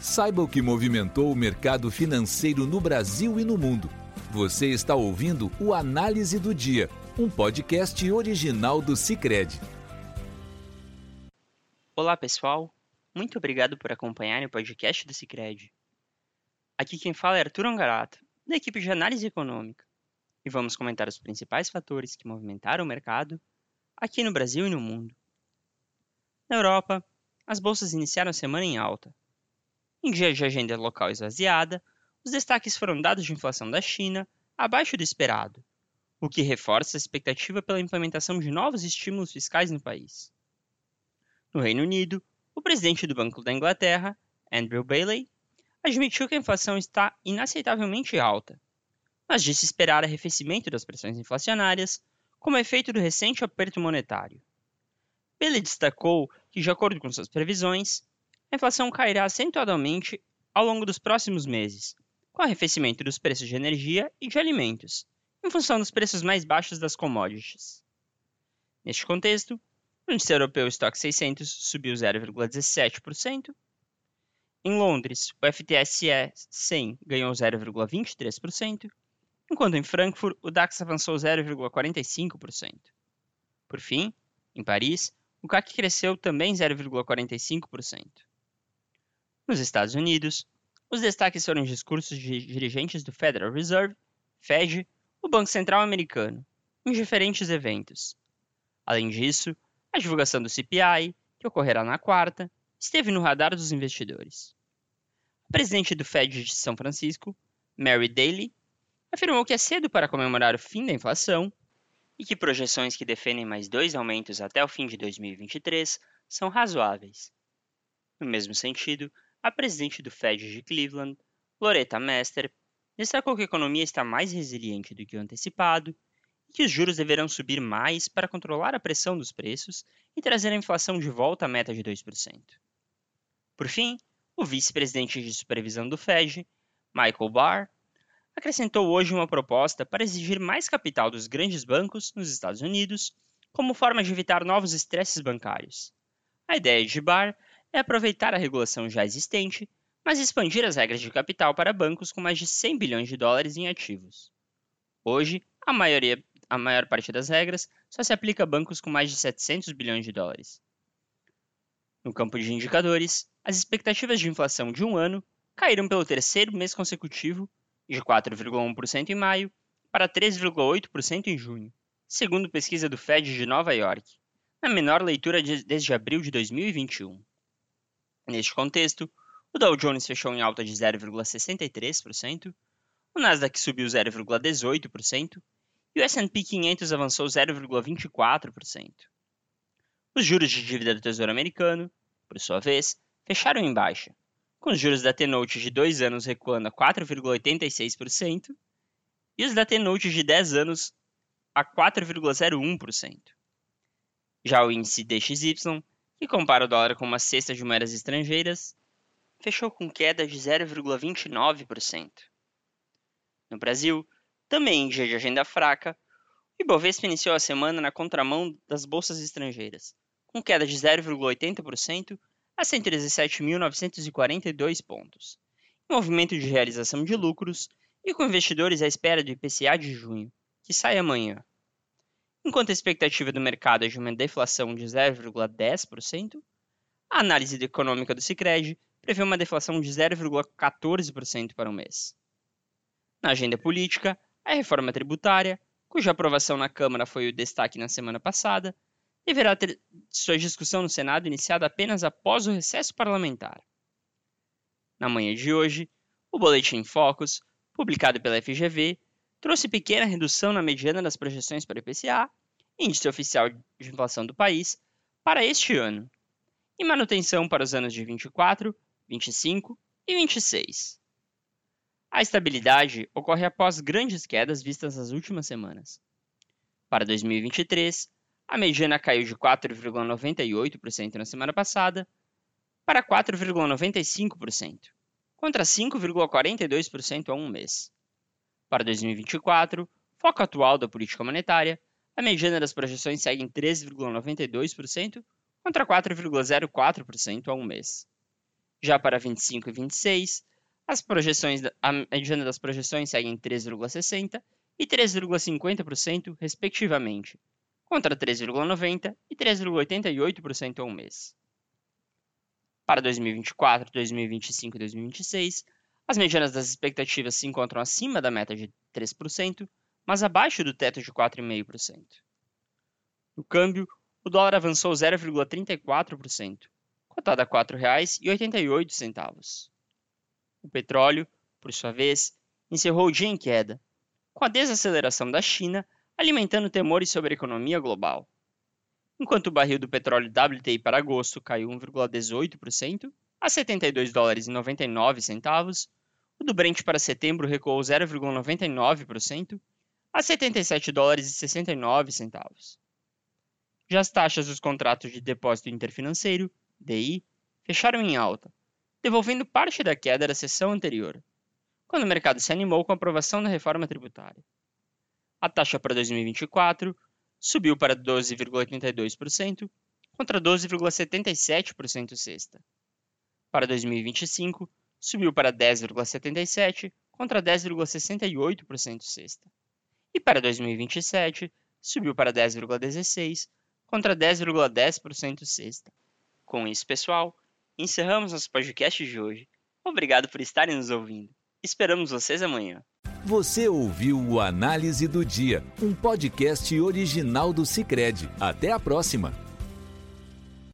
Saiba o que movimentou o mercado financeiro no Brasil e no mundo. Você está ouvindo o Análise do Dia, um podcast original do Cicred. Olá, pessoal. Muito obrigado por acompanhar o podcast do Cicred. Aqui quem fala é Arthur Angarato, da equipe de análise econômica, e vamos comentar os principais fatores que movimentaram o mercado aqui no Brasil e no mundo. Na Europa, as bolsas iniciaram a semana em alta, em dia de agenda local esvaziada, os destaques foram dados de inflação da China abaixo do esperado, o que reforça a expectativa pela implementação de novos estímulos fiscais no país. No Reino Unido, o presidente do Banco da Inglaterra, Andrew Bailey, admitiu que a inflação está inaceitavelmente alta, mas disse esperar arrefecimento das pressões inflacionárias como efeito do recente aperto monetário. Bailey destacou que, de acordo com suas previsões, a inflação cairá acentuadamente ao longo dos próximos meses, com arrefecimento dos preços de energia e de alimentos, em função dos preços mais baixos das commodities. Neste contexto, o índice europeu Stock 600 subiu 0,17%. Em Londres, o FTSE 100 ganhou 0,23%, enquanto em Frankfurt o DAX avançou 0,45%. Por fim, em Paris, o CAC cresceu também 0,45%. Nos Estados Unidos, os destaques foram discursos de dirigentes do Federal Reserve, Fed, o Banco Central Americano, em diferentes eventos. Além disso, a divulgação do CPI, que ocorrerá na quarta, esteve no radar dos investidores. A presidente do Fed de São Francisco, Mary Daly, afirmou que é cedo para comemorar o fim da inflação e que projeções que defendem mais dois aumentos até o fim de 2023 são razoáveis. No mesmo sentido, a presidente do Fed de Cleveland, Loretta Mester, destacou que a economia está mais resiliente do que o antecipado e que os juros deverão subir mais para controlar a pressão dos preços e trazer a inflação de volta à meta de 2%. Por fim, o vice-presidente de supervisão do Fed, Michael Barr, acrescentou hoje uma proposta para exigir mais capital dos grandes bancos nos Estados Unidos como forma de evitar novos estresses bancários. A ideia de Barr é aproveitar a regulação já existente, mas expandir as regras de capital para bancos com mais de 100 bilhões de dólares em ativos. Hoje, a, maioria, a maior parte das regras só se aplica a bancos com mais de 700 bilhões de dólares. No campo de indicadores, as expectativas de inflação de um ano caíram pelo terceiro mês consecutivo, de 4,1% em maio para 3,8% em junho, segundo pesquisa do Fed de Nova York, na menor leitura desde abril de 2021. Neste contexto, o Dow Jones fechou em alta de 0,63%, o Nasdaq subiu 0,18% e o S&P 500 avançou 0,24%. Os juros de dívida do Tesouro Americano, por sua vez, fecharam em baixa, com os juros da T-Note de 2 anos recuando a 4,86% e os da T-Note de 10 anos a 4,01%. Já o índice DXY que compara o dólar com uma cesta de moedas estrangeiras, fechou com queda de 0,29%. No Brasil, também em dia de agenda fraca, o Ibovespa iniciou a semana na contramão das bolsas estrangeiras, com queda de 0,80% a 117.942 pontos, em movimento de realização de lucros e com investidores à espera do IPCA de junho, que sai amanhã. Enquanto a expectativa do mercado é de uma deflação de 0,10%, a análise econômica do Sicredi prevê uma deflação de 0,14% para o mês. Na agenda política, a reforma tributária, cuja aprovação na Câmara foi o destaque na semana passada, deverá ter sua discussão no Senado iniciada apenas após o recesso parlamentar. Na manhã de hoje, o Boletim Focus, publicado pela FGV, trouxe pequena redução na mediana das projeções para o IPCA, índice oficial de inflação do país, para este ano, e manutenção para os anos de 24, 25 e 26. A estabilidade ocorre após grandes quedas vistas nas últimas semanas. Para 2023, a mediana caiu de 4,98% na semana passada para 4,95%, contra 5,42% há um mês. Para 2024, foco atual da política monetária, a mediana das projeções segue em 13,92% contra 4,04% há um mês. Já para 25 e 26, as projeções, a mediana das projeções segue em 3,60% e 3,50%, respectivamente, contra 3,90% e 3,88% ao mês. Para 2024, 2025 e 2026, as medianas das expectativas se encontram acima da meta de 3%, mas abaixo do teto de 4,5%. No câmbio, o dólar avançou 0,34%, cotado a R$ 4,88. O petróleo, por sua vez, encerrou o dia em queda, com a desaceleração da China alimentando temores sobre a economia global. Enquanto o barril do petróleo WTI para agosto caiu 1,18% a 72 dólares e 99 centavos, o do Brent para setembro recuou 0,99% a 77 dólares e 69 centavos. Já as taxas dos contratos de depósito interfinanceiro, DI, fecharam em alta, devolvendo parte da queda da sessão anterior, quando o mercado se animou com a aprovação da reforma tributária. A taxa para 2024 subiu para 12,82% contra 12,77% sexta. Para 2025, subiu para 10,77% contra 10,68% sexta. E para 2027, subiu para 10,16% contra 10,10% sexta. Com isso, pessoal, encerramos nosso podcast de hoje. Obrigado por estarem nos ouvindo. Esperamos vocês amanhã. Você ouviu o Análise do Dia, um podcast original do Cicred. Até a próxima!